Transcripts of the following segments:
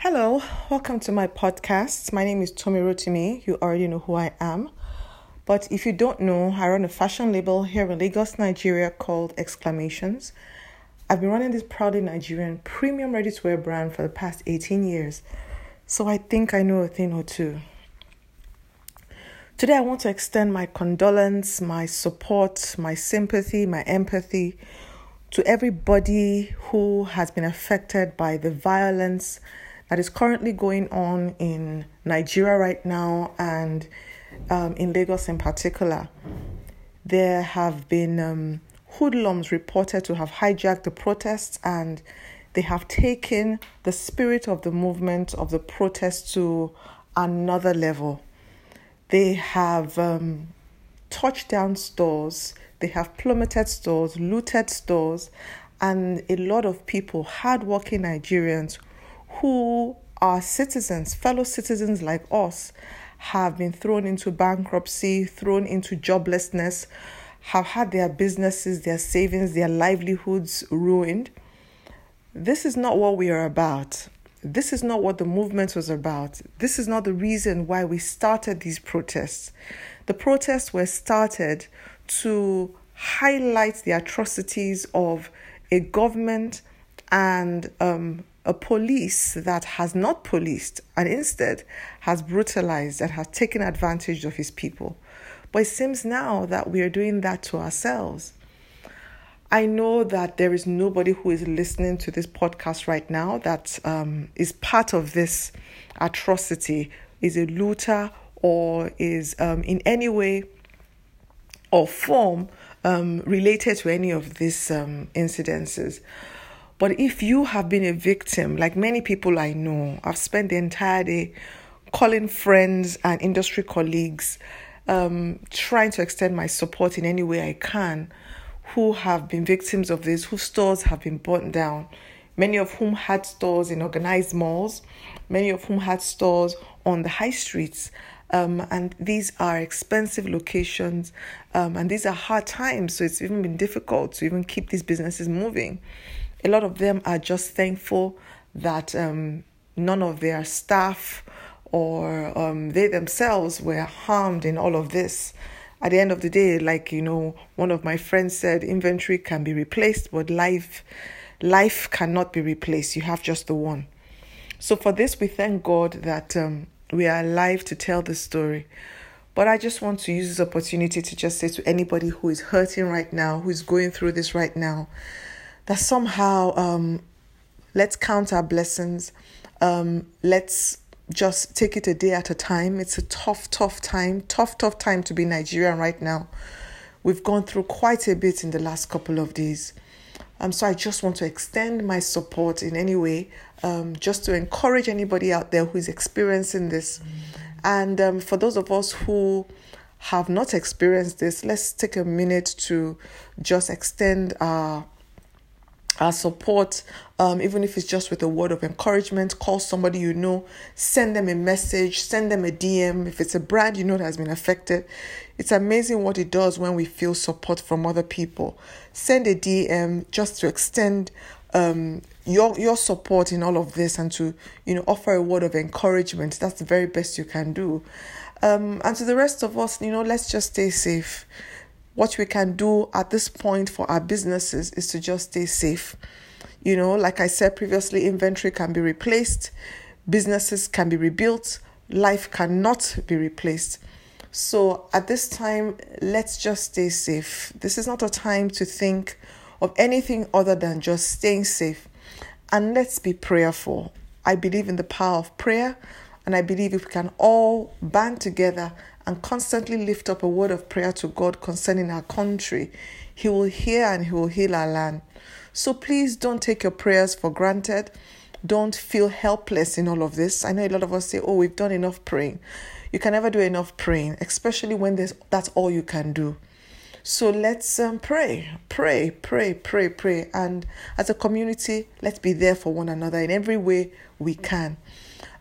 Hello, welcome to my podcast. My name is Tommy Rotimi. You already know who I am. But if you don't know, I run a fashion label here in Lagos, Nigeria called Exclamations. I've been running this proudly Nigerian premium ready to wear brand for the past 18 years. So I think I know a thing or two. Today, I want to extend my condolence, my support, my sympathy, my empathy to everybody who has been affected by the violence that is currently going on in Nigeria right now and um, in Lagos in particular. There have been um, hoodlums reported to have hijacked the protests and they have taken the spirit of the movement of the protest to another level. They have um, touched down stores, they have plummeted stores, looted stores, and a lot of people, hardworking Nigerians who are citizens, fellow citizens like us, have been thrown into bankruptcy, thrown into joblessness, have had their businesses, their savings, their livelihoods ruined. This is not what we are about. This is not what the movement was about. This is not the reason why we started these protests. The protests were started to highlight the atrocities of a government and um, a police that has not policed and instead has brutalized and has taken advantage of his people. But it seems now that we are doing that to ourselves. I know that there is nobody who is listening to this podcast right now that um, is part of this atrocity, is a looter, or is um, in any way or form um, related to any of these um, incidences. But if you have been a victim, like many people I know, I've spent the entire day calling friends and industry colleagues, um, trying to extend my support in any way I can who have been victims of this, whose stores have been burnt down, many of whom had stores in organized malls, many of whom had stores on the high streets. Um, and these are expensive locations um, and these are hard times, so it's even been difficult to even keep these businesses moving. A lot of them are just thankful that um, none of their staff or um, they themselves were harmed in all of this at the end of the day, like you know, one of my friends said, inventory can be replaced, but life life cannot be replaced. You have just the one. So for this, we thank God that um, we are alive to tell the story. But I just want to use this opportunity to just say to anybody who is hurting right now, who is going through this right now, that somehow um, let's count our blessings. Um, let's just take it a day at a time. It's a tough, tough time, tough, tough time to be Nigerian right now. We've gone through quite a bit in the last couple of days. Um, so I just want to extend my support in any way, um, just to encourage anybody out there who is experiencing this. And um, for those of us who have not experienced this, let's take a minute to just extend our our support, um, even if it's just with a word of encouragement, call somebody you know, send them a message, send them a DM. If it's a brand you know that has been affected, it's amazing what it does when we feel support from other people. Send a DM just to extend um, your your support in all of this and to you know offer a word of encouragement. That's the very best you can do. Um, and to the rest of us, you know, let's just stay safe what we can do at this point for our businesses is to just stay safe. You know, like I said previously, inventory can be replaced, businesses can be rebuilt, life cannot be replaced. So at this time, let's just stay safe. This is not a time to think of anything other than just staying safe. And let's be prayerful. I believe in the power of prayer, and I believe if we can all band together and constantly lift up a word of prayer to God concerning our country, He will hear and He will heal our land. So please don't take your prayers for granted. Don't feel helpless in all of this. I know a lot of us say, oh, we've done enough praying. You can never do enough praying, especially when there's, that's all you can do. So let's um, pray, pray, pray, pray, pray. And as a community, let's be there for one another in every way we can.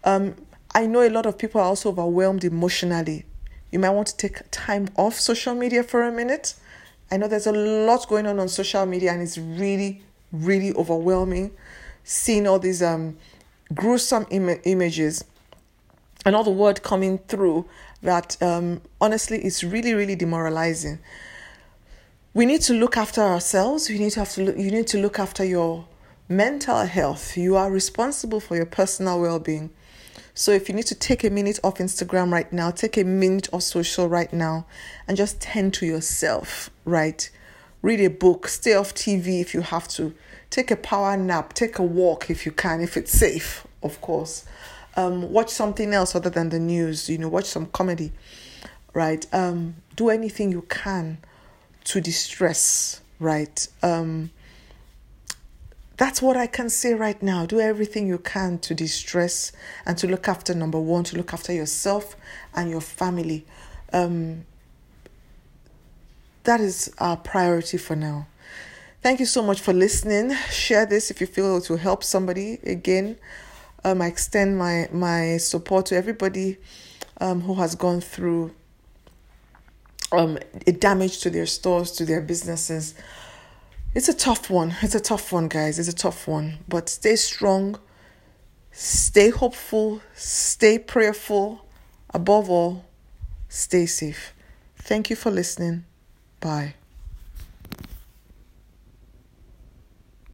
Um, I know a lot of people are also overwhelmed emotionally. You might want to take time off social media for a minute. I know there's a lot going on on social media and it's really, really overwhelming seeing all these um, gruesome Im- images the word coming through that um, honestly is really really demoralizing. We need to look after ourselves. We need to have to look, you need to look after your mental health. You are responsible for your personal well-being so if you need to take a minute off instagram right now take a minute off social right now and just tend to yourself right? Read a book stay off tv if you have to. Take a power nap take a walk if you can if it's safe of course. Um, watch something else other than the news you know watch some comedy right? Um, do anything you can to distress right? Um, that's what I can say right now. Do everything you can to distress and to look after number one, to look after yourself and your family. Um, that is our priority for now. Thank you so much for listening. Share this if you feel it will help somebody. Again, um, I extend my my support to everybody um, who has gone through um, a damage to their stores, to their businesses. It's a tough one. It's a tough one, guys. It's a tough one. But stay strong, stay hopeful, stay prayerful. Above all, stay safe. Thank you for listening. Bye.